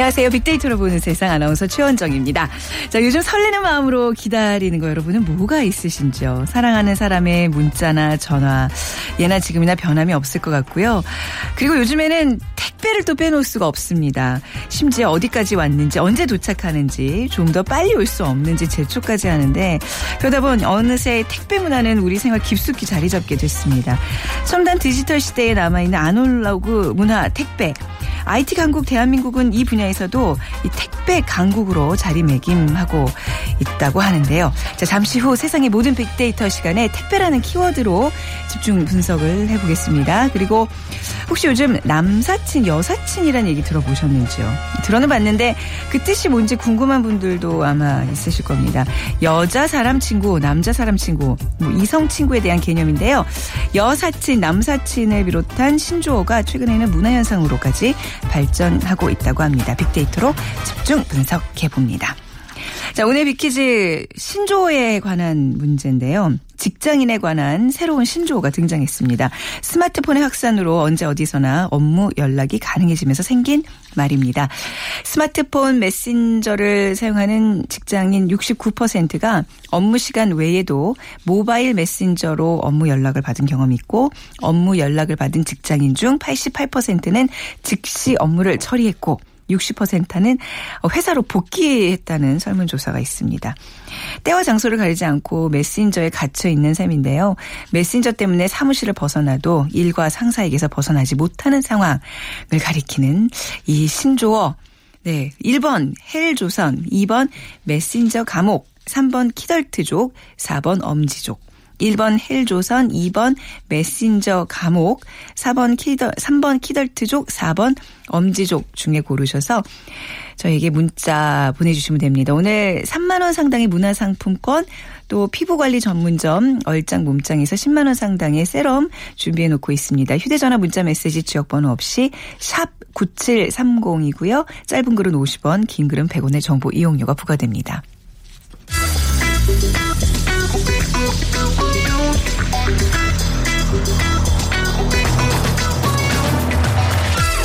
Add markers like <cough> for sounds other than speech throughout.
안녕하세요. 빅데이터로 보는 세상 아나운서 최원정입니다. 자, 요즘 설레는 마음으로 기다리는 거 여러분은 뭐가 있으신지요? 사랑하는 사람의 문자나 전화, 예나 지금이나 변함이 없을 것 같고요. 그리고 요즘에는 택배를 또 빼놓을 수가 없습니다. 심지어 어디까지 왔는지, 언제 도착하는지, 좀 더 빨리 올 수 없는지 제초까지 하는데, 그러다 보니 어느새 택배 문화는 우리 생활 깊숙이 자리 잡게 됐습니다. 첨단 디지털 시대에 남아있는 아날로그 문화, 택배. IT 강국 대한민국은 이 분야에서도 이 택배 강국으로 자리매김하고 있다고 하는데요. 자, 잠시 후 세상의 모든 빅데이터 시간에 택배라는 키워드로 집중 분석을 해보겠습니다. 그리고 혹시 요즘 남사친, 여사친이라는 얘기 들어보셨는지요? 들어는 봤는데 그 뜻이 뭔지 궁금한 분들도 아마 있으실 겁니다. 여자 사람 친구, 남자 사람 친구, 뭐 이성 친구에 대한 개념인데요. 여사친, 남사친을 비롯한 신조어가 최근에는 문화현상으로까지 발전하고 있다고 합니다. 빅데이터로 집중 분석해 봅니다. 자, 오늘 빅퀴즈 신조어에 관한 문제인데요. 직장인에 관한 새로운 신조어가 등장했습니다. 스마트폰의 확산으로 언제 어디서나 업무 연락이 가능해지면서 생긴 말입니다. 스마트폰 메신저를 사용하는 직장인 69%가 업무 시간 외에도 모바일 메신저로 업무 연락을 받은 경험이 있고 업무 연락을 받은 직장인 중 88%는 즉시 업무를 처리했고 60%는 회사로 복귀했다는 설문조사가 있습니다. 때와 장소를 가리지 않고 메신저에 갇혀 있는 셈인데요. 메신저 때문에 사무실을 벗어나도 일과 상사에게서 벗어나지 못하는 상황을 가리키는 이 신조어. 네. 1번 헬조선, 2번 메신저 감옥, 3번 키덜트족, 4번 엄지족. 1번 헬조선, 2번 메신저 감옥, 4번 키덜, 3번 키덜트족, 4번 엄지족 중에 고르셔서 저에게 문자 보내주시면 됩니다. 오늘 3만원 상당의 문화상품권, 또 피부관리 전문점 얼짱 몸짱에서 10만원 상당의 세럼 준비해 놓고 있습니다. 휴대전화 문자 메시지 지역번호 없이 샵 9730이고요. 짧은 글은 50원, 긴 글은 100원의 정보 이용료가 부과됩니다.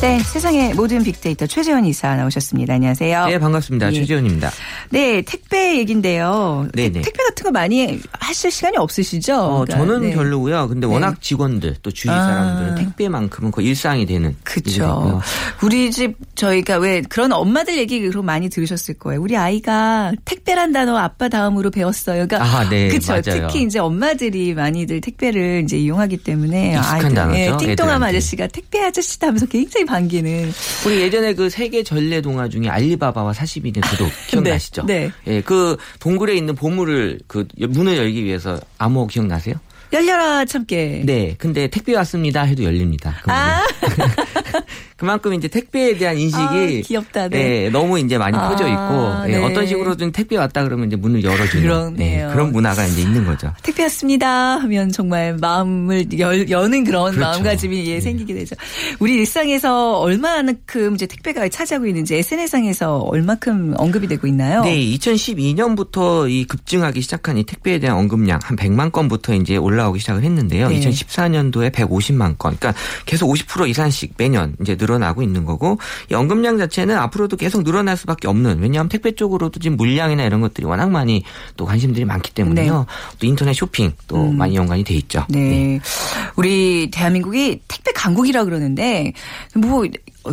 네, 세상의 모든 빅데이터 최재원 이사 나오셨습니다. 안녕하세요. 네, 반갑습니다. 예. 최재원입니다. 네, 택배 얘긴데요. 네네. 택배 같은 거 많이 하실 시간이 없으시죠? 어, 그러니까, 저는 네. 별로고요. 근데 워낙 직원들 또 주위 아. 사람들은 택배만큼은 거의 일상이 되는. 일이고요. 우리 집 저희가 왜 그런 엄마들 얘기 그럼 많이 들으셨을 거예요. 우리 아이가 택배란 단어 아빠 다음으로 배웠어요. 그러니까 아, 네, 그쵸. 맞아요. 특히 이제 엄마들이 많이들 택배를 이제 이용하기 때문에 익숙한 아이들, 단어죠, 예, 띵동함. 아저씨가 택배 아저씨다 하면서 굉장히 반기는 우리 예전에 그 세계 전래 동화 중에 알리바바와 42년 <laughs> 도둑 기억나시죠? 네. 예, 그 동굴에 있는 보물을 그 문을 열기 위해서 암호 기억나세요? 열려라 참깨. 네. 근데 택배 왔습니다 해도 열립니다. 그 아. <laughs> 그만큼 이제 택배에 대한 인식이 아, 귀엽다, 네. 예, 너무 이제 많이 아, 퍼져 있고 예, 네. 어떤 식으로든 택배 왔다 그러면 이제 문을 열어주는. 예, 그런 문화가 이제 있는 거죠. 택배 왔습니다 하면 정말 마음을 열, 여는 그런 그렇죠. 마음가짐이 예, 생기게 되죠. 우리 일상에서 얼마만큼 이제 택배가 차지하고 있는지 SNS상에서 얼마큼 언급이 되고 있나요? 네, 2012년부터 이 급증하기 시작한 이 택배에 대한 언급량 한 100만 건부터 이제 올라오기 시작을 했는데요. 네. 2014년도에 150만 건. 그러니까 계속 50% 이상씩 매년 이제 늘 어나고 있는 거고 이 언급량 자체는 앞으로도 계속 늘어날 수밖에 없는 왜냐하면 택배 쪽으로도 지금 물량이나 이런 것들이 워낙 많이 또 관심들이 많기 때문에요. 또 인터넷 쇼핑 또 많이 연관이 돼 있죠. 네. 우리 대한민국이 택배 강국이라 그러는데 뭐왜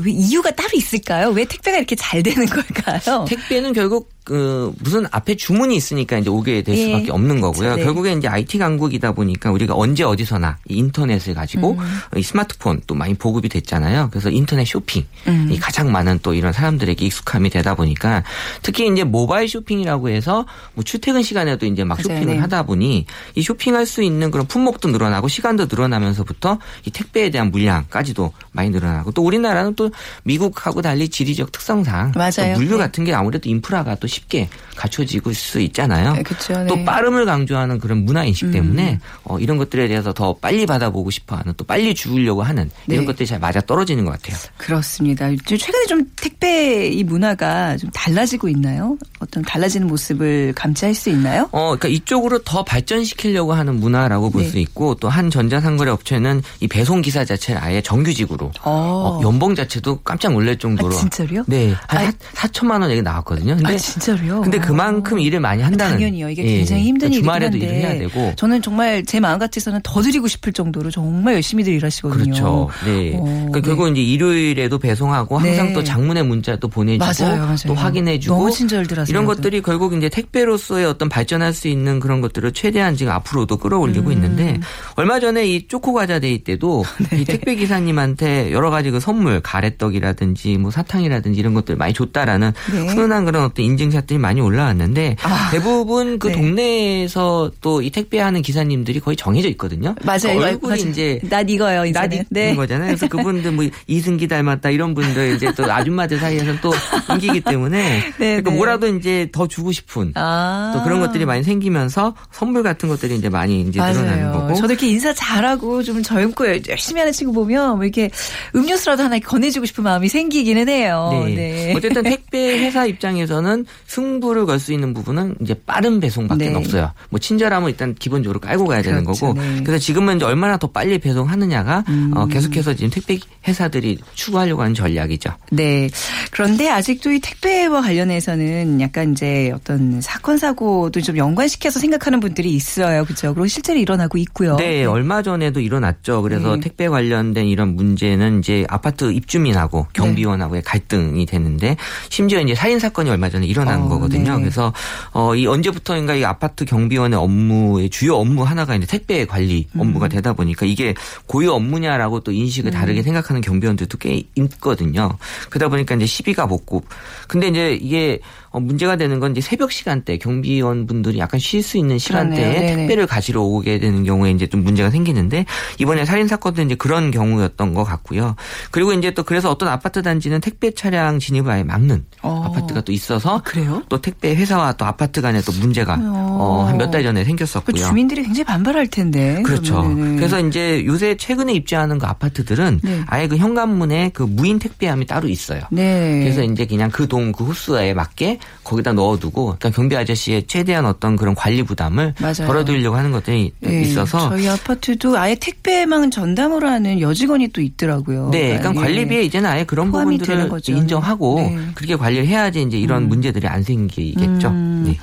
이유가 따로 있을까요? 왜 택배가 이렇게 잘 되는 걸까요? 택배는 결국 그 무슨 앞에 주문이 있으니까 이제 오게 될 예. 수밖에 없는 거고요. 네. 결국에 이제 IT 강국이다 보니까 우리가 언제 어디서나 이 인터넷을 가지고 음. 이 스마트폰 또 많이 보급이 됐잖아요. 그래서 인터넷 쇼핑 음. 이 가장 많은 또 이런 사람들에게 익숙함이 되다 보니까 특히 이제 모바일 쇼핑이라고 해서 뭐 출퇴근 시간에도 이제 막 맞아요. 쇼핑을 네. 하다 보니 이 쇼핑할 수 있는 그런 품목도 늘어나고 시간도 늘어나면서부터 이 택배에 대한 물량까지도 많이 늘어나고 또 우리나라는 또 미국하고 달리 지리적 특성상 맞아요. 또 물류 네. 같은 게 아무래도 인프라가 또 쉽게 갖춰지고 수 있잖아요. 네, 그쵸, 또 네. 빠름을 강조하는 그런 문화 인식 음. 때문에 어, 이런 것들에 대해서 더 빨리 받아보고 싶어하는 또 빨리 주우려고 하는 이런 네. 것들이 잘 맞아 떨어지는 것 같아요. 그렇습니다. 좀 최근에 좀 택배 이 문화가 좀 달라지고 있나요? 어떤 달라지는 모습을 감지할 수 있나요? 어, 그러니까 이쪽으로 더 발전시키려고 하는 문화라고 볼 네. 수 있고 또 한 전자상거래 업체는 이 배송 기사 자체를 아예 정규직으로 어, 연봉 자체도 깜짝 놀랄 정도로 아, 진짜로요? 네, 한 아이. 4, 천만 원 얘기 나왔거든요. 근데 아, 진짜로요? 근데 그만큼 일을 많이 한다는 당연히요. 이게 예, 굉장히 힘든 그러니까 일이긴 한데 일을 해야 되고 저는 정말 제 마음 같아서는 더 드리고 싶을 정도로 정말 열심히들 일하시거든요. 그렇죠. 네. 어, 그러니까 네. 결국 이제 일요일에도 배송하고 항상 네. 또 장문의 문자도 보내주고 맞아요, 맞아요. 또 확인해주고 너무 친절들하세요. 이런 것들이 결국 이제 택배로서의 어떤 발전할 수 있는 그런 것들을 최대한 지금 앞으로도 끌어올리고 음. 있는데 얼마 전에 이 초코 과자 데이 때도 <laughs> 네. 이 택배 기사님한테 여러 가지 그 선물 가래떡이라든지 뭐 사탕이라든지 이런 것들 많이 줬다라는 네. 훈훈한 그런 어떤 인증 샷들이 많이 올라왔는데 아. 대부분 그 네. 동네에서 또 이 택배하는 기사님들이 거의 정해져 있거든요. 맞아요. 그러니까 얼굴이 맞아요. 이제 낯익어요. 나 이제는. 네. 거잖아요. 그래서 그분들 뭐 이승기 닮았다 이런 분들 이제 또 아줌마들 사이에서는 또 <laughs> 인기이기 때문에 그러니까 네. 뭐라도 이제 더 주고 싶은 아. 또 그런 것들이 많이 생기면서 선물 같은 것들이 이제 많이 이제 늘어나는 맞아요. 거고. 저도 이렇게 인사 잘하고 좀 젊고 열심히 하는 친구 보면 뭐 이렇게 음료수라도 하나 건네주고 싶은 마음이 생기기는 해요. 네. 네. 어쨌든 택배 회사 입장에서는 승부를 걸 수 있는 부분은 이제 빠른 배송밖에 네. 없어요. 뭐 친절함은 일단 기본적으로 깔고 가야 되는 그렇죠. 거고. 네. 그래서 지금은 이제 얼마나 더 빨리 배송하느냐가 음. 어, 계속해서 지금 택배 회사들이 추구하려고 하는 전략이죠. 네. 그런데 아직도 이 택배와 관련해서는 약간 이제 어떤 사건 사고도 좀 연관시켜서 생각하는 분들이 있어요. 그렇죠? 그리고 실제로 일어나고 있고요. 네, 얼마 전에도 일어났죠. 그래서 네. 택배 관련된 이런 문제는 이제 아파트 입주민하고 경비원하고의 갈등이 되는데 심지어 이제 살인 사건이 얼마 전에 일어 난 어, 거거든요. 네. 그래서 어, 이 언제부터인가 이 아파트 경비원의 업무의 주요 업무 하나가 이제 택배 관리 음. 업무가 되다 보니까 이게 고유 업무냐라고 또 인식을 다르게 생각하는 경비원들도 꽤 있거든요. 그러다 보니까 이제 시비가 붙고 근데 이제 이게 어, 문제가 되는 건 이제 새벽 시간대 경비원 분들이 약간 쉴 수 있는 시간대에. 택배를 가지러 오게 되는 경우에 이제 좀 문제가 생기는데 이번에 살인 사건도 이제 그런 경우였던 것 같고요. 그리고 이제 또 그래서 어떤 아파트 단지는 택배 차량 진입을 아예 막는 어. 아파트가 또 있어서 그래요? 또 택배 회사와 또 아파트 간에 또 문제가 어. 어, 한몇 달 전에 그 생겼었고요. 주민들이 굉장히 반발할 텐데. 그렇죠. 그러면은. 그래서 이제 요새 최근에 입주하는 그 아파트들은 네. 아예 그 현관문에 그 무인 택배함이 따로 있어요. 네. 그래서 이제 그냥 그 동그 호수에 맞게 거기다 넣어두고 그러니까 경비 아저씨의 최대한 어떤 그런 관리 부담을 맞아요. 덜어드리려고 하는 것들이 네, 있어서 저희 아파트도 아예 택배망 전담으로 하는 여직원이 또 있더라고요. 네, 그러니까 예. 관리비에 이제는 아예 그런 부분들을. 인정하고 네. 그렇게 관리를 해야지 이제 이런 문제들이 안 생기겠죠. 음. 네.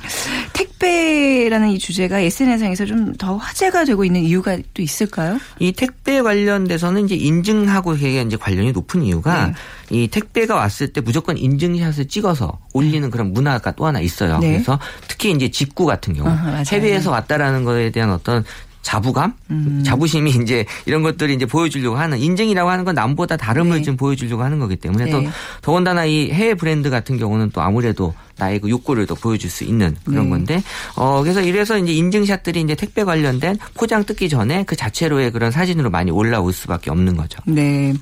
택배라는 이 주제가 SNS상에서 좀 더 화제가 되고 있는 이유가 또 있을까요? 이 택배 관련돼서는 이제 인증하고 이게 이제 관련이 높은 이유가 네. 이 택배가 왔을 때 무조건 인증샷을 찍어서 올리는 그런 문화가 또 하나 있어요. 네. 그래서 특히 이제 직구 같은 경우 맞아요. 해외에서 왔다라는 거에 대한 어떤 자부감, 음. 자부심이 <laughs> 이제 이런 것들이 이제 보여주려고 하는 인증이라고 하는 건 남보다 다름을 네. 좀 보여주려고 하는 거기 때문에 네. 또 더군다나 이 해외 브랜드 같은 경우는 또 아무래도 나의 그 욕구를 더 보여줄 수 있는 그런 네. 건데 어 그래서 이래서 이제 인증샷들이 이제 택배 관련된 포장 뜯기 전에 그 자체로의 그런 사진으로 많이 올라올 수밖에 없는 거죠. 네.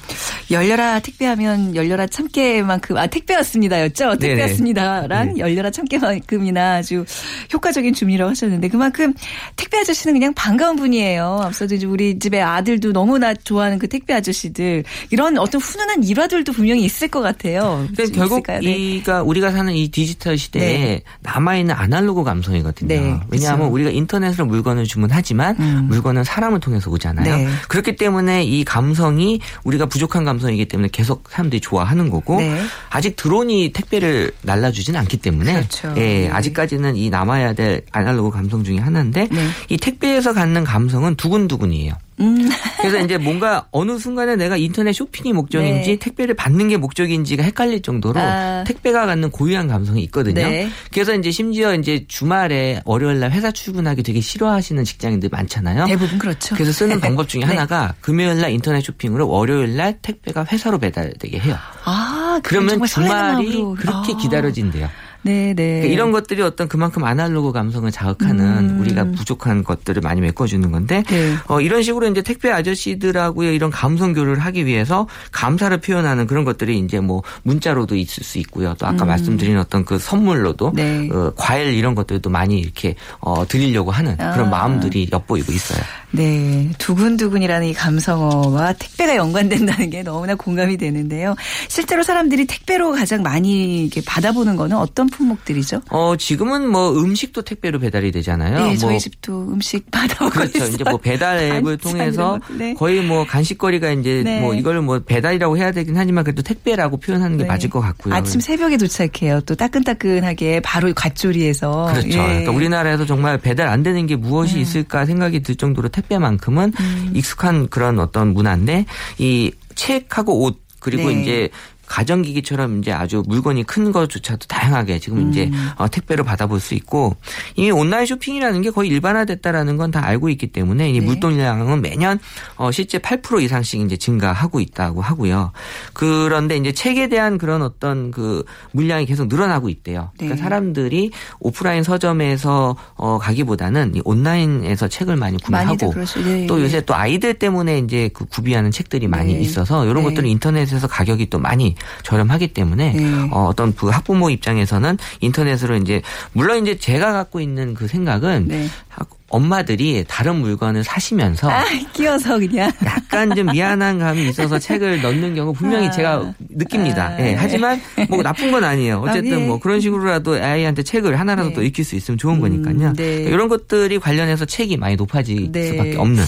열려라 택배하면 열려라 참깨만큼 아 택배 왔습니다였죠. 택배 네네. 왔습니다랑 네. 열려라 참깨만큼이나 아주 효과적인 주민이라고 하셨는데 그만큼 택배 아저씨는 그냥 반가운 분이에요. 앞서도 이제 우리 집에 아들도 너무나 좋아하는 그 택배 아저씨들 이런 어떤 훈훈한 일화들도 분명히 있을 것 같아요. 그러니까 좀 결국? 네. 이가 우리가 사는 이 디지털 시대에 네. 남아있는 아날로그 감성이거든요. 네, 왜냐하면 그렇죠. 우리가 인터넷으로 물건을 주문하지만 음. 물건은 사람을 통해서 오잖아요. 네. 그렇기 때문에 이 감성이 우리가 부족한 감성이기 때문에 계속 사람들이 좋아하는 거고 네. 아직 드론이 택배를 날라주지는 않기 때문에 그렇죠. 예, 네. 아직까지는 이 남아야 될 아날로그 감성 중에 하나인데 네. 이 택배에서 갖는 감성은 두근두근이에요. 음. 그래서 이제 뭔가 어느 순간에 내가 인터넷 쇼핑이 목적인지 네. 택배를 받는 게 목적인지가 헷갈릴 정도로 아. 택배가 갖는 고유한 감성이 있거든요. 네. 그래서 이제 심지어 이제 주말에 월요일 날 회사 출근하기 되게 싫어하시는 직장인들 많잖아요. 대부분 그렇죠. 그래서 쓰는 <laughs> 방법 중에 네. 하나가 금요일 날 인터넷 쇼핑으로 월요일 날 택배가 회사로 배달되게 해요. 아, 그러면 주말이. 그렇게 아. 기다려진대요. 네, 네. 그러니까 이런 것들이 어떤 그만큼 아날로그 감성을 자극하는 음. 우리가 부족한 것들을 많이 메꿔주는 건데 네. 어, 이런 식으로 이제 택배 아저씨들하고의 이런 감성 교류를 하기 위해서 감사를 표현하는 그런 것들이 이제 뭐 문자로도 있을 수 있고요. 또 아까 말씀드린 어떤 그 선물로도 음. 네. 어, 과일 이런 것들도 많이 이렇게 어, 드리려고 하는 그런 아. 마음들이 엿보이고 있어요. 네. 두근두근이라는 이 감성어와 택배가 연관된다는 게 너무나 공감이 되는데요. 실제로 사람들이 택배로 가장 많이 이렇게 받아보는 거는 어떤 품목들이죠? 어, 지금은 뭐 음식도 택배로 배달이 되잖아요. 네, 뭐 저희 집도 음식 <laughs> 받아오고 그렇죠. 있어요. 이제 뭐 배달 <laughs> 앱을 통해서. 네. 거의 뭐 간식거리가 이제 네. 뭐 이걸 뭐 배달이라고 해야 되긴 하지만 그래도 택배라고 표현하는 게 네. 맞을 것 같고요. 아침 새벽에 도착해요. 또 따끈따끈하게 바로 갓조리에서. 그렇죠. 예. 그러니까 우리나라에서 정말 배달 안 되는 게 무엇이 네. 있을까 생각이 들 정도로 택배만큼은 음. 익숙한 그런 어떤 문화인데 이 책하고 옷 그리고 네. 이제 가전기기처럼 이제 아주 물건이 큰 것조차도 다양하게 지금 음. 이제 어, 택배로 받아볼 수 있고 이미 온라인 쇼핑이라는 게 거의 일반화됐다라는 건 다 알고 있기 때문에 이 네. 물동량은 매년 어, 실제 8% 이상씩 이제 증가하고 있다고 하고요. 그런데 이제 책에 대한 그런 어떤 그 물량이 계속 늘어나고 있대요. 그러니까 네. 사람들이 오프라인 서점에서 어, 가기보다는 이 온라인에서 책을 많이 구매하고 네, 또 네. 요새 또 아이들 때문에 이제 그 구비하는 책들이 많이 네. 있어서 이런 네. 것들은 인터넷에서 가격이 또 많이 저렴하기 때문에 네. 어, 어떤 그 학부모 입장에서는 인터넷으로 이제 물론 이제 제가 갖고 있는 그 생각은 네. 학- 엄마들이 다른 물건을 사시면서 아, 끼어서 그냥. <laughs> 약간 좀 미안한 감이 있어서 책을 넣는 경우 분명히 아. 제가 느낍니다. 아, 예, 네. 하지만 뭐 나쁜 건 아니에요. 어쨌든 아, 네. 뭐 그런 식으로라도 아이한테 책을 하나라도 네. 더 익힐 수 있으면 좋은 거니까요. 음, 네. 이런 것들이 관련해서 책이 많이 높아질 네. 수밖에 없는.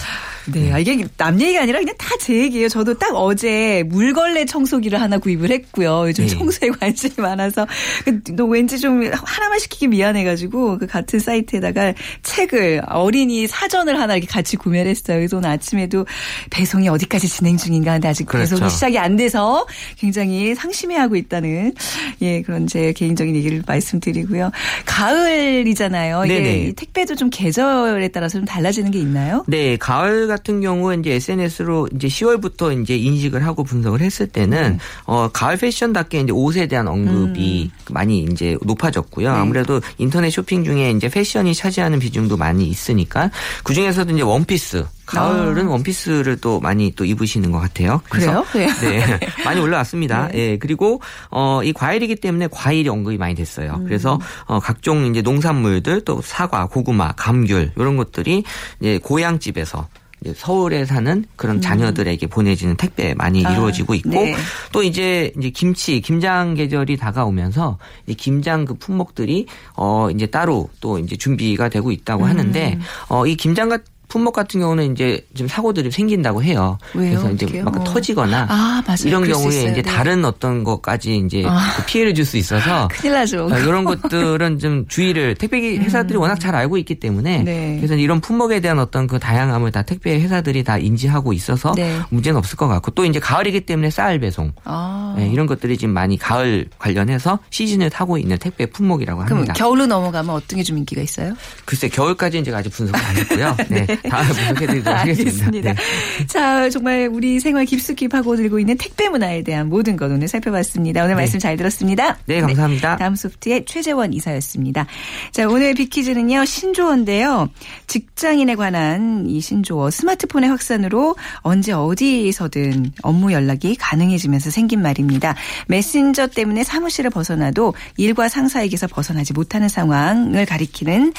네, 아, 이게 남 얘기가 아니라 그냥 다 제 얘기예요. 저도 딱 어제 물걸레 청소기를 하나 구입을 했고요. 요즘 네. 청소에 <laughs> 관심이 많아서 그, 너 왠지 좀 하나만 시키기 미안해가지고 그 같은 사이트에다가 책을 어린이 사전을 하나 이렇게 같이 구매를 했어요. 그래서 오늘 아침에도 배송이 어디까지 진행 중인가 하는데 아직 그렇죠. 배송이 시작이 안 돼서 굉장히 상심해하고 있다는 예 그런 제 개인적인 얘기를 말씀드리고요. 가을이잖아요. 이게 네네. 이 택배도 좀 계절에 따라서 좀 달라지는 게 있나요? 네, 가을 같은 경우 이제 SNS로 이제 10월부터 이제 인식을 하고 분석을 했을 때는 어 가을 패션답게 이제 옷에 대한 언급이 많이 이제 높아졌고요. 네. 아무래도 인터넷 쇼핑 중에 이제 패션이 차지하는 비중도 많이 있으니까 그 중에서도 이제 원피스 가을은 원피스를 또 많이 또 입으시는 것 같아요. 그래요? 네. 네. <laughs> 많이 올라왔습니다. 예. 그리고 어 이 과일이기 때문에 과일이 언급이 많이 됐어요. 음. 그래서 어 각종 이제 농산물들 또 사과, 고구마, 감귤 이런 것들이 이제 고향집에서 서울에 사는 그런 자녀들에게 보내지는 택배 많이 음. 아, 이루어지고 있고 네. 또 이제 이제 김치, 김장 계절이 다가오면서 이제 김장 그 품목들이 어 이제 따로 또 이제 준비가 되고 음. 있다고 하는데 어 이 김장 같 품목 같은 경우는 이제 좀 사고들이 생긴다고 해요. 왜요? 그래서 이제 어떡해요? 막 어. 터지거나 아. 이런 경우에. 이제 네. 다른 어떤 것까지 이제 아. 그 피해를 줄 수 있어서 <laughs> 큰일 나죠. 어, 이런 것들은 좀 주의를 택배 회사들이 워낙 잘 알고 있기 때문에 음. 네. 그래서 이런 품목에 대한 어떤 그 다양함을 다 택배 회사들이 다 인지하고 있어서 네. 문제는 없을 것 같고 또 이제 가을이기 때문에 쌀 배송 아. 네, 이런 것들이 지금 많이 가을 관련해서 시즌을 타고 있는 택배 품목이라고 그럼 합니다. 겨울로 넘어가면 어떤 게 좀 인기가 있어요? 글쎄 겨울까지는 제가 아직 분석을 안 했고요. <laughs> 네, 다음에 분석해드리도록 <laughs> 하겠습니다. 알겠습니다. 네. 자, 정말 우리 생활 깊숙이 파고들고 있는 택배 문화에 대한 모든 것 오늘 살펴봤습니다. 오늘 네. 말씀 잘 들었습니다. 네, 감사합니다. 다음 소프트의 최재원 이사였습니다. 자, 오늘 빅퀴즈는요, 신조어인데요. 직장인에 관한 이 신조어, 스마트폰의 확산으로 언제 어디서든 업무 연락이 가능해지면서 생긴 말입니다. 메신저 때문에 사무실을 벗어나도 일과 상사에게서 벗어나지 못하는 상황을 가리키는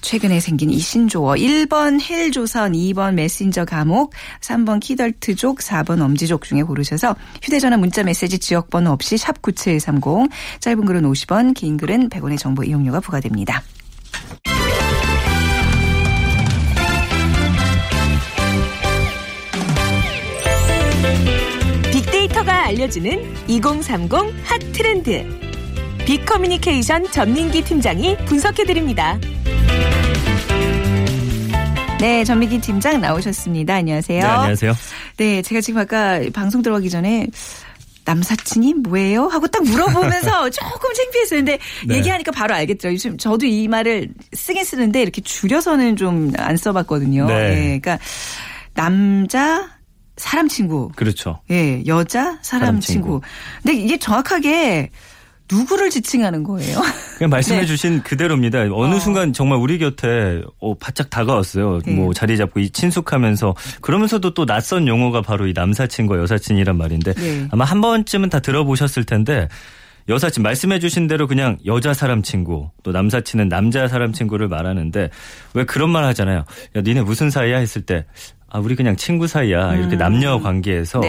최근에 생긴 이 신조어. 1번 헬조선, 2번 메신저 감옥, 3번 키덜트족, 4번 엄지족 중에 고르셔서 휴대전화 문자 메시지 지역번호 없이 샵 9730, 짧은 글은 50원, 긴 글은 100원의 정보 이용료가 부과됩니다. 빅데이터가 알려주는 2030 핫 트렌드. 빅커뮤니케이션 전민기 팀장이 분석해드립니다. 네, 전미기 팀장 나오셨습니다. 안녕하세요. 네, 안녕하세요. 네, 제가 지금 아까 방송 들어가기 전에 남사친이 뭐예요? 하고 딱 물어보면서 <laughs> 조금 창피했어요. 근데 네. 얘기하니까 바로 알겠죠. 요즘 저도 이 말을 쓰긴 쓰는데 이렇게 줄여서는 좀 안 써봤거든요. 네. 예, 그러니까 남자 사람 친구. 그렇죠. 예, 여자 사람, 사람 친구. 친구. 근데 이게 정확하게 누구를 지칭하는 거예요? <laughs> 그냥 말씀해주신 네. 그대로입니다. 어느 어. 순간 정말 우리 곁에 어, 바짝 다가왔어요. 네. 뭐 자리 잡고 친숙하면서 그러면서도 또 낯선 용어가 바로 이 남사친과 여사친이란 말인데 네. 아마 한 번쯤은 다 들어보셨을 텐데. 여사친 말씀해 주신 대로 그냥 여자 사람 친구 또 남사친은 남자 사람 친구를 말하는데 왜 그런 말 하잖아요. 야 니네 무슨 사이야 했을 때 아, 우리 그냥 친구 사이야. 이렇게 음. 남녀 관계에서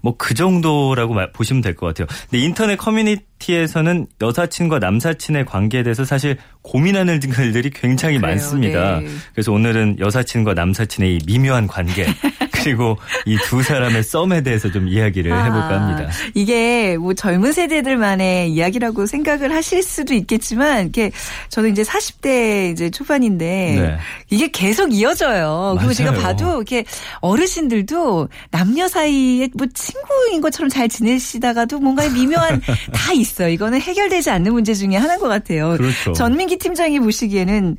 뭐 그 정도라고 보시면 될 것 같아요. 근데 인터넷 커뮤니티에서는 여사친과 남사친의 관계에 대해서 사실 고민하는 <laughs> 글들이 굉장히 그래요, 많습니다. 네. 그래서 오늘은 여사친과 남사친의 이 미묘한 관계 <laughs> 그리고 이 두 사람의 썸에 대해서 좀 이야기를 아, 해볼까 합니다. 이게 뭐 젊은 세대들만의 이야기라고 생각을 하실 수도 있겠지만 이게 저는 이제 40대 이제 초반인데 네. 이게 계속 이어져요. 그리고 맞아요. 제가 봐도 이렇게 어르신들도 남녀 사이에 뭐 친구인 것처럼 잘 지내시다가도 뭔가 미묘한 <laughs> 다 있어요. 이거는 해결되지 않는 문제 중에 하나인 것 같아요. 그렇죠. 전민기 팀장이 보시기에는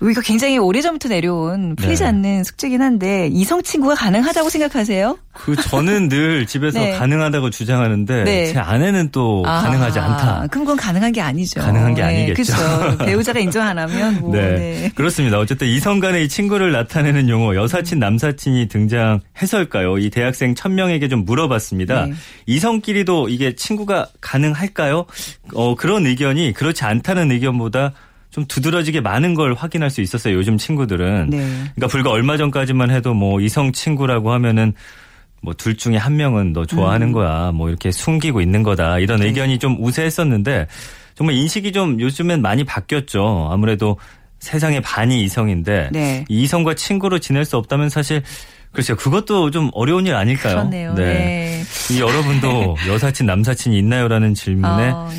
이거 굉장히 오래전부터 내려온 풀리지 네. 않는 숙제긴 한데 이성 친구가 가능하다고 생각하세요? 그 저는 늘 집에서 <laughs> 네. 가능하다고 주장하는데 네. 제 아내는 또 아, 가능하지 않다. 그럼 그건 가능한 게 아니죠. 가능한 게 네, 아니겠죠. 그렇죠. <laughs> 배우자가 인정 안 하면 뭐. 네. 네. 그렇습니다. 어쨌든 이성 간의 이 친구를 나타내는 용어 여사친 남사친이 등장해서일까요? 이 대학생 1000명에게 좀 물어봤습니다. 네. 이성끼리도 이게 친구가 가능할까요? 어, 그런 의견이 그렇지 않다는 의견보다 좀 두드러지게 많은 걸 확인할 수 있었어요. 요즘 친구들은. 네. 그러니까 불과 얼마 전까지만 해도 뭐 이성 친구라고 하면은 뭐 둘 중에 한 명은 너 좋아하는 음. 거야. 뭐 이렇게 숨기고 있는 거다. 이런 네. 의견이 좀 우세했었는데 정말 인식이 좀 요즘엔 많이 바뀌었죠. 아무래도 세상의 반이 이성인데 네. 이성과 친구로 지낼 수 없다면 사실 글쎄요. 그것도 좀 어려운 일 아닐까요? 그렇네요. 네. 네. 이 여러분도 <laughs> 여사친 남사친이 있나요라는 질문에 어.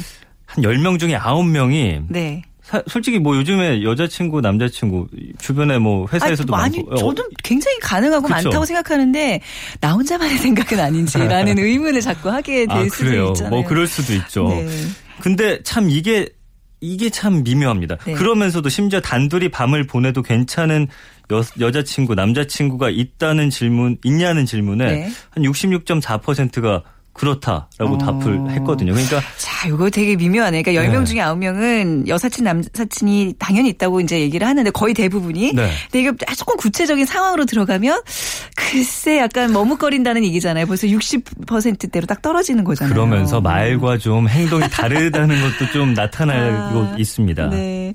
한 10명 중에 9명이 네. 사, 솔직히 뭐 요즘에 여자친구, 남자친구 주변에 뭐 회사에서도 아니, 많고. 많이 저도 굉장히 가능하고 그쵸? 많다고 생각하는데 나 혼자만의 <laughs> 생각은 아닌지라는 <laughs> 의문을 자꾸 하게 될 아, 수도 그래요. 있잖아요. 뭐 그럴 수도 있죠. 네. 근데 참 이게 이게 참 미묘합니다. 네. 그러면서도 심지어 단둘이 밤을 보내도 괜찮은 여, 여자친구, 남자친구가 있다는 질문, 있냐는 질문에 네. 한 66.4%가 그렇다라고 어. 답을 했거든요. 그러니까 자, 이거 되게 미묘하네. 그러니까 10명 네. 중에 9명은 여사친 남사친이 당연히 있다고 이제 얘기를 하는데 거의 대부분이 네. 근데 이게 조금 구체적인 상황으로 들어가면 글쎄 약간 머뭇거린다는 얘기잖아요. 벌써 60%대로 딱 떨어지는 거잖아요. 그러면서 말과 좀 행동이 다르다는 것도 좀 나타나고 아, 있습니다. 네.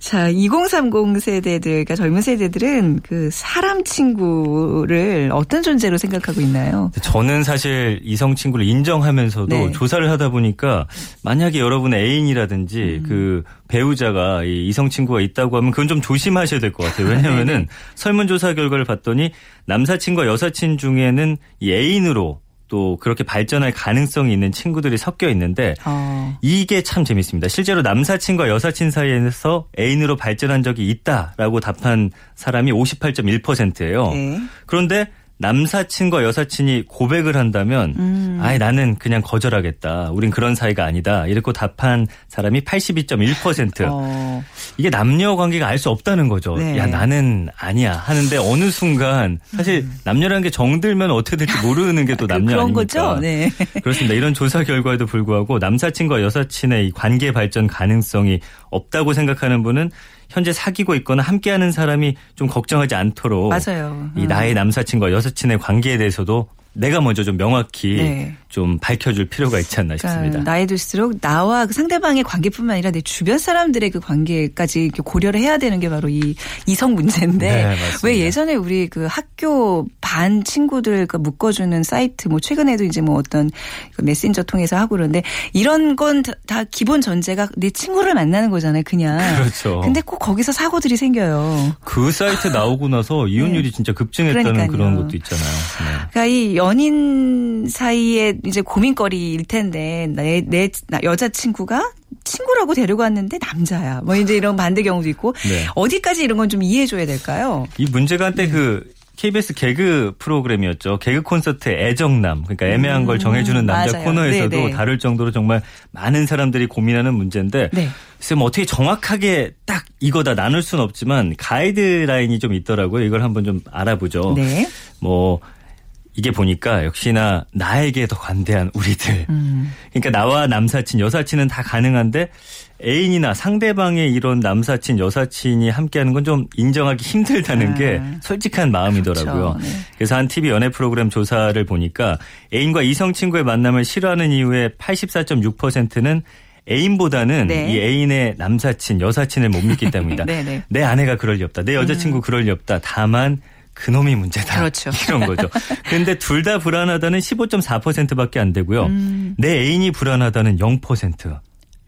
자, 2030 세대들, 그러니까 젊은 세대들은 그 사람 친구를 어떤 존재로 생각하고 있나요? 저는 사실 이성 친구를 인정하면서도 네. 조사를 하다 보니까 만약에 여러분의 애인이라든지 음. 그 배우자가 이 이성 친구가 있다고 하면 그건 좀 조심하셔야 될 것 같아요. 왜냐하면은 설문조사 결과를 봤더니 남사친과 여사친 중에는 이 애인으로 또 그렇게 발전할 가능성이 있는 친구들이 섞여 있는데 어. 이게 참 재밌습니다. 실제로 남사친과 여사친 사이에서 애인으로 발전한 적이 있다라고 답한 사람이 58.1%예요. 네. 그런데 남사친과 여사친이 고백을 한다면 음. 아예 나는 그냥 거절하겠다. 우린 그런 사이가 아니다. 이렇게 답한 사람이 82.1%. 어. 이게 남녀 관계가 알 수 없다는 거죠. 네. 야 나는 아니야 하는데 어느 순간 사실 음. 남녀라는 게 정들면 어떻게 될지 모르는 게 또 <laughs> 남녀 그런 아닙니까? 거죠. 네. <laughs> 그렇습니다. 이런 조사 결과에도 불구하고 남사친과 여사친의 관계 발전 가능성이 없다고 생각하는 분은 현재 사귀고 있거나 함께하는 사람이 좀 걱정하지 않도록 맞아요. 이 나의 남사친과 여사친의 관계에 대해서도 내가 먼저 좀 명확히 네. 좀 밝혀줄 필요가 있지 않나 그러니까 싶습니다. 나이 들수록 나와 그 상대방의 관계뿐만 아니라 내 주변 사람들의 그 관계까지 고려를 해야 되는 게 바로 이 이성 문제인데 네, 왜 예전에 우리 그 학교 반 친구들 그 묶어주는 사이트 뭐 최근에도 이제 뭐 어떤 그 메신저 통해서 하고 그러는데 이런 건 다 기본 전제가 내 친구를 만나는 거잖아요, 그냥. 그렇죠. 근데 꼭 거기서 사고들이 생겨요. 그 사이트 나오고 나서 <laughs> 이혼율이 네. 진짜 급증했다는 그러니까요. 그런 것도 있잖아요. 네. 그러니까 이 연인 사이에 이제 고민거리일 텐데 내, 내 여자친구가 친구라고 데려갔는데 남자야. 뭐 이제 이런 반대 경우도 있고 네. 어디까지 이런 건 좀 이해해줘야 될까요? 이 문제가 한때 네. 그 KBS 개그 프로그램이었죠. 개그 콘서트 애정남. 그러니까 애매한 걸 정해주는 음, 남자 맞아요. 코너에서도 네네. 네. 다룰 정도로 정말 많은 사람들이 고민하는 문제인데 네. 글쎄 뭐 어떻게 정확하게 딱 이거다 나눌 수는 없지만 가이드라인이 좀 있더라고요. 이걸 한번 좀 알아보죠. 네. 뭐 이게 보니까 역시나 나에게 더 관대한 우리들. 음. 그러니까 나와 남사친, 여사친은 다 가능한데 애인이나 상대방의 이런 남사친, 여사친이 함께하는 건 좀 인정하기 힘들다는 아. 게 솔직한 마음이더라고요. 그렇죠. 네. 그래서 한 TV 연애 프로그램 조사를 보니까 애인과 이성 친구의 만남을 싫어하는 이유의 84.6%는 애인보다는 네. 이 애인의 남사친, 여사친을 못 믿기 때문이다. <laughs> 네, 네. 내 아내가 그럴 리 없다. 내 여자친구 음. 그럴 리 없다. 다만 그놈이 문제다. 그렇죠. <laughs> 이런 거죠. 근데 둘 다 불안하다는 15.4%밖에 안 되고요. 음. 내 애인이 불안하다는 0%.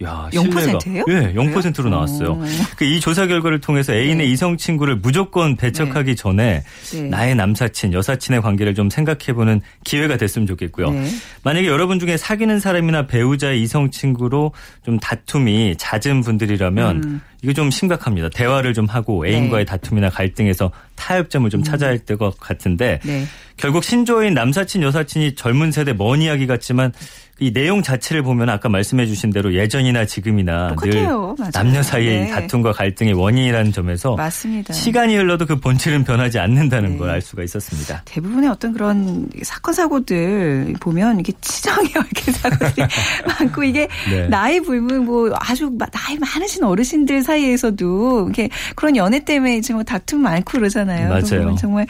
야, 0%예요? 예, 0%로 나왔어요. 그이 조사 결과를 통해서 애인의 네. 이성 친구를 무조건 배척하기 네. 전에 네. 나의 남사친, 여사친의 관계를 좀 생각해보는 기회가 됐으면 좋겠고요. 네. 만약에 여러분 중에 사귀는 사람이나 배우자의 이성 친구로 좀 다툼이 잦은 분들이라면 음. 이거 좀 심각합니다. 대화를 좀 하고 애인과의 네. 다툼이나 갈등에서 타협점을 좀 음. 찾아야 할 것 같은데 네. 결국 신조어인 남사친, 여사친이 젊은 세대 먼 이야기 같지만 이 내용 자체를 보면 아까 말씀해 주신 대로 예전이나 지금이나 똑같아요. 늘 맞아요. 남녀 사이의 네. 다툼과 갈등의 원인이라는 점에서 맞습니다. 시간이 흘러도 그 본질은 변하지 않는다는 네. 걸알 수가 있었습니다. 대부분의 어떤 그런 사건 사고들 보면 이게 치정에 얽힌 <laughs> 사고들이 <laughs> 많고 이게 네. 나이 불문 뭐 아주 나이 많으신 어르신들 사이에서도 이렇게 그런 연애 때문에 지금 다툼 많고 그러잖아요. 맞아요. 정말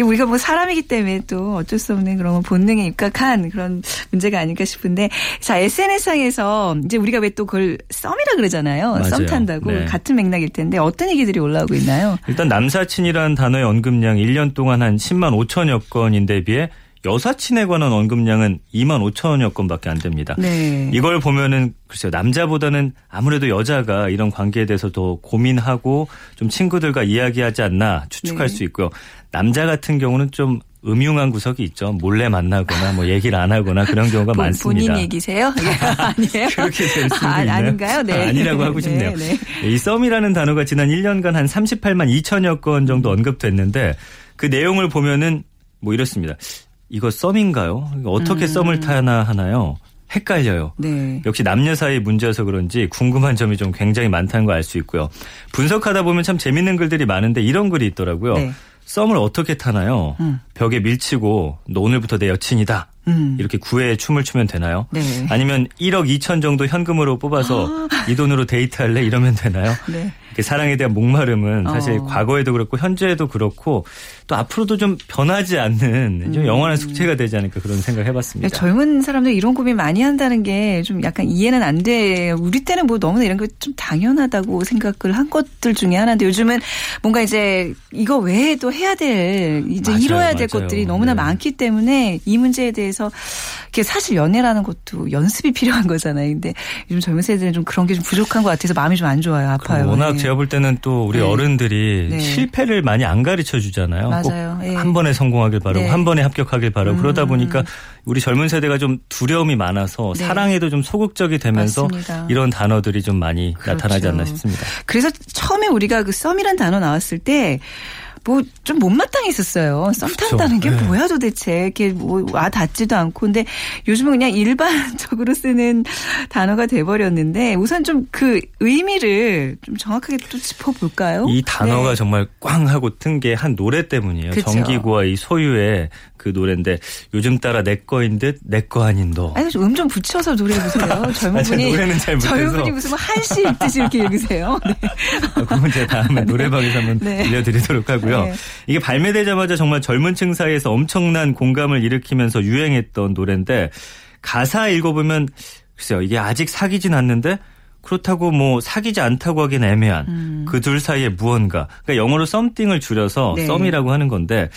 우리가 뭐 사람이기 때문에 또 어쩔 수 없는 그런 본능에 입각한 그런 문제가 아닐까 싶은 싶 은데 자 SNS상에서 이제 우리가 왜 또 그걸 썸이라 그러잖아요. 맞아요. 썸 탄다고 네. 같은 맥락일 텐데 어떤 얘기들이 올라오고 있나요? 일단 남사친이라는 단어의 언급량 1년 동안 한 10만 5천여 건인데 비해 여사친에 관한 언급량은 2만 5천여 건밖에 안 됩니다. 네. 이걸 보면은 글쎄요 남자보다는 아무래도 여자가 이런 관계에 대해서 더 고민하고 좀 친구들과 이야기하지 않나 추측할 네. 수 있고요. 남자 같은 경우는 좀 음흉한 구석이 있죠. 몰래 만나거나 뭐 얘기를 안 하거나 그런 경우가 본, 많습니다. 본인 얘기세요? 아니에요? <laughs> 그렇게 될 수도 아, 있나요? 아닌가요? 네. 아, 아니라고 하고 싶네요. 네, 네. 이 썸이라는 단어가 지난 1년간 한 38만 2천여 건 정도 언급됐는데 그 내용을 보면은 뭐 이렇습니다. 이거 썸인가요? 어떻게 음. 썸을 타나 하나요? 헷갈려요. 네. 역시 남녀 사이 문제여서 그런지 궁금한 점이 좀 굉장히 많다는 걸 알 수 있고요. 분석하다 보면 참 재밌는 글들이 많은데 이런 글이 있더라고요. 네. 썸을 어떻게 타나요? 음. 벽에 밀치고 너 오늘부터 내 여친이다. 음. 이렇게 구애에 춤을 추면 되나요? 네. 아니면 1억 2천 정도 현금으로 뽑아서 아. 이 돈으로 데이트할래? 이러면 되나요? 네. 사랑에 대한 목마름은 사실 어. 과거에도 그렇고 현재에도 그렇고 또 앞으로도 좀 변하지 않는 좀 음. 영원한 숙제가 되지 않을까 그런 생각을 해봤습니다. 젊은 사람들 이런 고민 많이 한다는 게 좀 약간 이해는 안 돼. 우리 때는 뭐 너무나 이런 거좀 당연하다고 생각을 한 것들 중에 하나인데 요즘은 뭔가 이제 이거 외에도 해야 될 이제 맞아요, 이뤄야 될 맞아요. 것들이 너무나 네. 많기 때문에 이 문제에 대해서 사실 연애라는 것도 연습이 <laughs> 필요한 거잖아요. 근데 요즘 젊은 세대는 좀 그런 게 좀 부족한 것 같아서 마음이 좀 안 좋아요. 아파요. 워낙 네. 제가 볼 때는 또 우리 네. 어른들이 네. 실패를 많이 안 가르쳐 주잖아요. 맞아요. 예. 한 번에 성공하길 바라고 네. 한 번에 합격하길 바라고 음. 그러다 보니까 우리 젊은 세대가 좀 두려움이 많아서 네. 사랑에도 좀 소극적이 되면서 맞습니다. 이런 단어들이 좀 많이 그렇죠. 나타나지 않나 싶습니다. 그래서 처음에 우리가 그 썸이란 단어 나왔을 때 뭐 좀 못마땅했었어요. 썸 탄다는 게 네. 뭐야 도대체. 이렇게 뭐 와 닿지도 않고. 근데 요즘은 그냥 일반적으로 쓰는 단어가 돼버렸는데 우선 좀 그 의미를 좀 정확하게 또 짚어볼까요? 이 단어가 네. 정말 꽝 하고 튼 게 한 노래 때문이에요. 그쵸. 정기구와 이 소유의 그 노래인데 요즘 따라 내 거인 듯 내 거 아닌 너. 아니 음 좀 붙여서 노래해보세요. <laughs> 젊은 분이 노래는 잘 못해서. 젊은 분이 무슨 뭐 한시 읽듯이 이렇게 읽으세요. 네. <laughs> 아, 그건 제가 다음에 <laughs> 네. 노래방에서 한번 네. 들려드리도록 하고요. 네. 이게 발매되자마자 정말 젊은 층 사이에서 엄청난 공감을 일으키면서 유행했던 노래인데 가사 읽어보면 글쎄요 이게 아직 사귀진 않는데 그렇다고 뭐 사귀지 않다고 하기는 애매한 음. 그둘 사이에 무언가 그러니까 영어로 썸띵을 줄여서 네. 썸이라고 하는 건데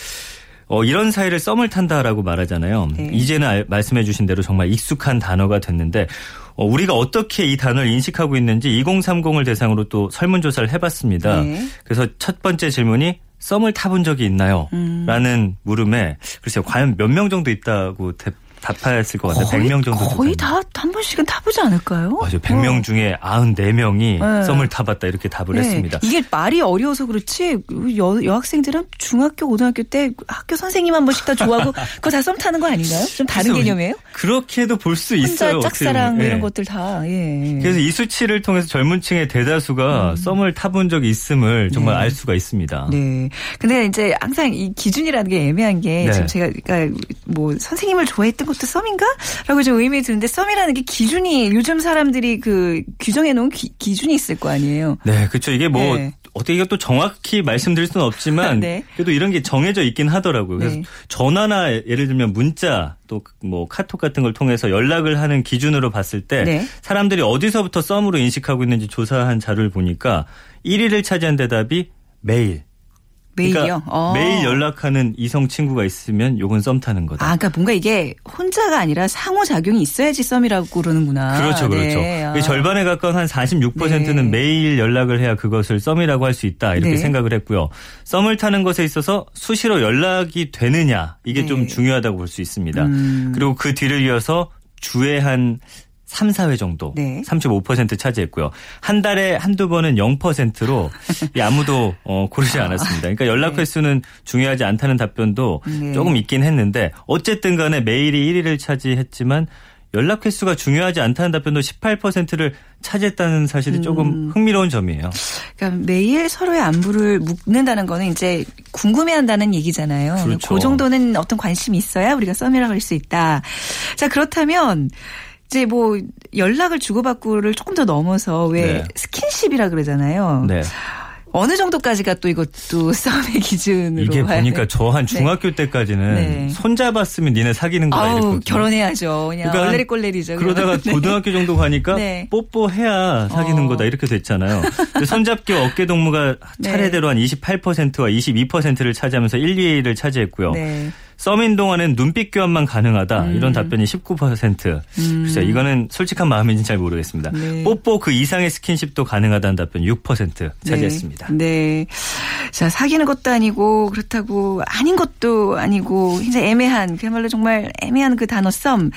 어, 이런 사이를 썸을 탄다라고 말하잖아요. 네. 이제는 알, 말씀해 주신 대로 정말 익숙한 단어가 됐는데 어, 우리가 어떻게 이 단어를 인식하고 있는지 2030을 대상으로 또 설문조사를 해봤습니다. 네. 그래서 첫 번째 질문이 썸을 타본 적이 있나요? 음. 라는 물음에 글쎄요 과연 몇 명 정도 있다고 답했을 것 같아요. 100명 정도. 거의 다 한 번씩은 타보지 않을까요? 맞아요. 100명 어. 중에 94명이 네. 썸을 타봤다 이렇게 답을 네. 했습니다. 이게 말이 어려워서 그렇지 여, 여학생들은 중학교, 고등학교 때 학교 선생님 한 번씩 다 좋아하고 <laughs> 그거 다 썸 타는 거 아닌가요? 좀 다른 개념이에요? 그렇게도 볼 수 있어요. 짝사랑 네. 이런 것들 다. 예. 그래서 이 수치를 통해서 젊은 층의 대다수가 음. 썸을 타본 적이 있음을 정말 네. 알 수가 있습니다. 네. 근데 이제 항상 이 기준이라는 게 애매한 게 네. 지금 제가 그러니까 뭐 선생님을 좋아했던 것도 썸인가? 라고 좀 의미 드는데 썸이라는 게 기준이 요즘 사람들이 그 규정해 놓은 기, 준이 있을 거 아니에요. 네, 그렇죠. 이게 뭐 네. 어떻게 이것도 정확히 말씀드릴 수는 없지만 <laughs> 네. 그래도 이런 게 정해져 있긴 하더라고요. 그래서 네. 전화나 예를 들면 문자 또 뭐 카톡 같은 걸 통해서 연락을 하는 기준으로 봤을 때 네. 사람들이 어디서부터 썸으로 인식하고 있는지 조사한 자료를 보니까 1위를 차지한 대답이 매일 매일요? 그러니까 어. 매일 연락하는 이성 친구가 있으면 요건 썸 타는 거다. 아, 그러니까 뭔가 이게 혼자가 아니라 상호 작용이 있어야지 썸이라고 그러는구나. 그렇죠, 그렇죠. 네. 아. 절반에 가까운 한 46%는 네. 매일 연락을 해야 그것을 썸이라고 할 수 있다 이렇게 네. 생각을 했고요. 썸을 타는 것에 있어서 수시로 연락이 되느냐 이게 좀 네. 중요하다고 볼 수 있습니다. 음. 그리고 그 뒤를 이어서 주에 한 3, 4회 정도 네. 35% 차지했고요. 한 달에 한두 번은 0%로 아무도 어, 고르지 않았습니다. 그러니까 연락 네. 횟수는 중요하지 않다는 답변도 네. 조금 있긴 했는데 어쨌든 간에 매일이 1위를 차지했지만 연락 횟수가 중요하지 않다는 답변도 18%를 차지했다는 사실이 조금 음. 흥미로운 점이에요. 그러니까 매일 서로의 안부를 묻는다는 거는 이제 궁금해한다는 얘기잖아요. 그렇죠. 그 정도는 어떤 관심이 있어야 우리가 썸이라고 할 수 있다. 자 그렇다면 이제 뭐 연락을 주고받고를 조금 더 넘어서 왜 네. 스킨십이라 그러잖아요. 네. 어느 정도까지가 또 이것도 <laughs> 싸움의 기준으로 이게 보니까 저한 중학교 네. 때까지는 네. 손잡았으면 니네 사귀는 거다 이랬거든요. 결혼해야죠. 그냥 그러니까 얼레리 꼴레리죠. 그러다가 <laughs> 네. 고등학교 정도 가니까 네. 뽀뽀해야 사귀는 어. 거다 이렇게 됐잖아요. <laughs> 손잡기 어깨 동무가 네. 차례대로 한 28%와 22%를 차지하면서 1, 2위를 차지했고요. 네. 썸인 동안은 눈빛 교환만 가능하다 음. 이런 답변이 19%. 음. 글쎄 이거는 솔직한 마음인지 잘 모르겠습니다. 네. 뽀뽀 그 이상의 스킨십도 가능하다는 답변 6% 차지했습니다. 네. 네. 자 사귀는 것도 아니고 그렇다고 아닌 것도 아니고 이제 애매한 그야말로 정말 애매한 그 단어 썸.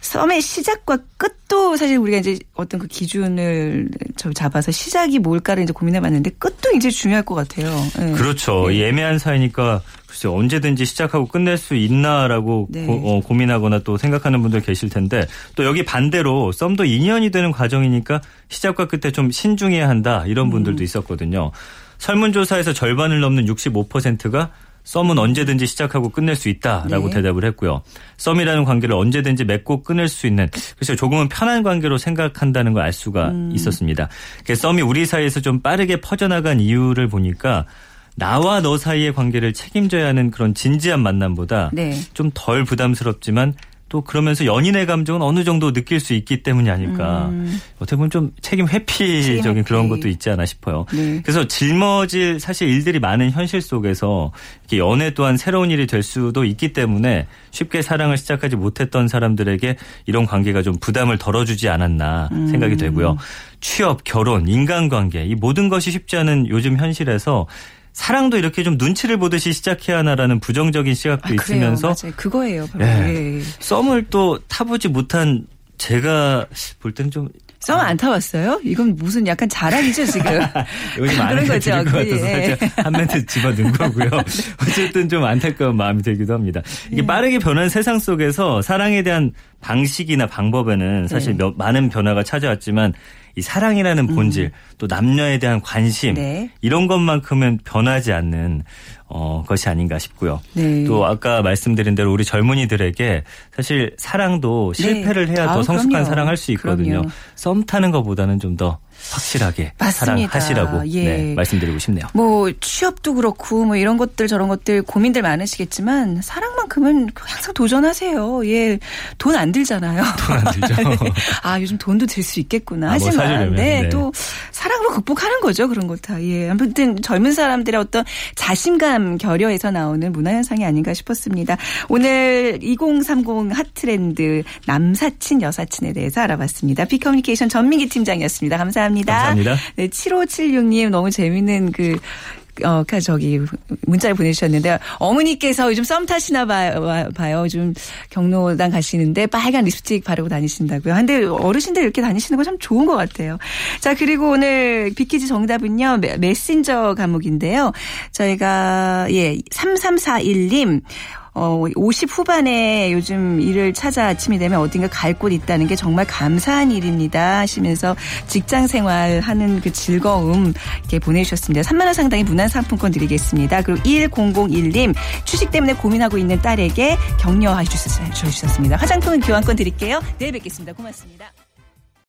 썸의 시작과 끝도 사실 우리가 이제 어떤 그 기준을 잡아서 시작이 뭘까를 이제 고민해봤는데 끝도 이제 중요할 것 같아요. 네. 그렇죠. 네. 이 애매한 사이니까 글쎄 언제든지 시작하고 끝낼 수 있나라고 네. 고, 어, 민하거나 또 생각하는 분들 계실 텐데 또 여기 반대로 썸도 2년이 되는 과정이니까 시작과 끝에 좀 신중해야 한다 이런 분들도 음. 있었거든요. 설문조사에서 절반을 넘는 65%가 썸은 언제든지 시작하고 끝낼 수 있다라고 네. 대답을 했고요. 썸이라는 관계를 언제든지 맺고 끊을 수 있는 그래서 조금은 편한 관계로 생각한다는 걸 알 수가 음. 있었습니다. 썸이 우리 사이에서 좀 빠르게 퍼져나간 이유를 보니까 나와 너 사이의 관계를 책임져야 하는 그런 진지한 만남보다 네. 좀덜 부담스럽지만 또 그러면서 연인의 감정은 어느 정도 느낄 수 있기 때문이 아닐까. 음. 어떻게 보면 좀 책임 회피적인 책임 회피. 그런 것도 있지 않아 싶어요. 네. 그래서 짊어질 사실 일들이 많은 현실 속에서 연애 또한 새로운 일이 될 수도 있기 때문에 쉽게 사랑을 시작하지 못했던 사람들에게 이런 관계가 좀 부담을 덜어주지 않았나 음. 생각이 되고요. 취업, 결혼, 인간관계 이 모든 것이 쉽지 않은 요즘 현실에서 사랑도 이렇게 좀 눈치를 보듯이 시작해야 하나라는 부정적인 시각도 아, 있으면서 맞아요. 그거예요. 바로. 예. 예. 썸을 또 타보지 못한 제가 볼 때는 좀 썸안 타봤어요? 이건 무슨 약간 자랑이죠 지금. <laughs> 그런 거죠. 예. 한 멘트 집어넣은 거고요. <laughs> 어쨌든 좀 안타까운 마음이 들기도 합니다. 이게 예. 빠르게 변한 세상 속에서 사랑에 대한 방식이나 방법에는 사실 네. 많은 변화가 찾아왔지만 이 사랑이라는 본질 음. 또 남녀에 대한 관심 네. 이런 것만큼은 변하지 않는 어, 것이 아닌가 싶고요. 네. 또 아까 말씀드린 대로 우리 젊은이들에게 사실 사랑도 네. 실패를 해야 아, 더 성숙한 그럼요. 사랑할 수 있거든요. 그럼요. 썸 타는 것보다는 좀 더 확실하게 맞습니다. 사랑하시라고 예. 네, 말씀드리고 싶네요. 뭐 취업도 그렇고 뭐 이런 것들 저런 것들 고민들 많으시겠지만 사랑만큼은 항상 도전하세요. 예, 돈 안 들잖아요. <laughs> 돈 안 들죠. <laughs> 아 요즘 돈도 들 수 있겠구나. 아, 뭐 하지만 뭐 네, 네, 또 사랑으로 극복하는 거죠 그런 것 다. 예, 아무튼 젊은 사람들의 어떤 자신감 남 결여에서 나오는 문화 현상이 아닌가 싶었습니다. 오늘 2030 핫트렌드 남사친 여사친에 대해서 알아봤습니다. 비커뮤니케이션 전민기 팀장이었습니다. 감사합니다. 감사합니다. 네, 7576님 너무 재밌는 그 어, 저기 문자를 보내주셨는데 어머니께서 요즘 썸 타시나 봐요. 봐요. 좀 경로당 가시는데 빨간 립스틱 바르고 다니신다고요. 근데 어르신들 이렇게 다니시는 거 참 좋은 것 같아요. 자 그리고 오늘 비퀴즈 정답은요 메신저 과목인데요. 저희가 예 3341님 어, 50 후반에 요즘 일을 찾아 아침이 되면 어딘가 갈 곳 있다는 게 정말 감사한 일입니다. 하시면서 직장 생활 하는 그 즐거움 이렇게 보내주셨습니다. 3만원 상당의 문화상품권 드리겠습니다. 그리고 1001님 취직 때문에 고민하고 있는 딸에게 격려해 주셨습니다. 화장품 교환권 드릴게요. 내일 뵙겠습니다. 고맙습니다.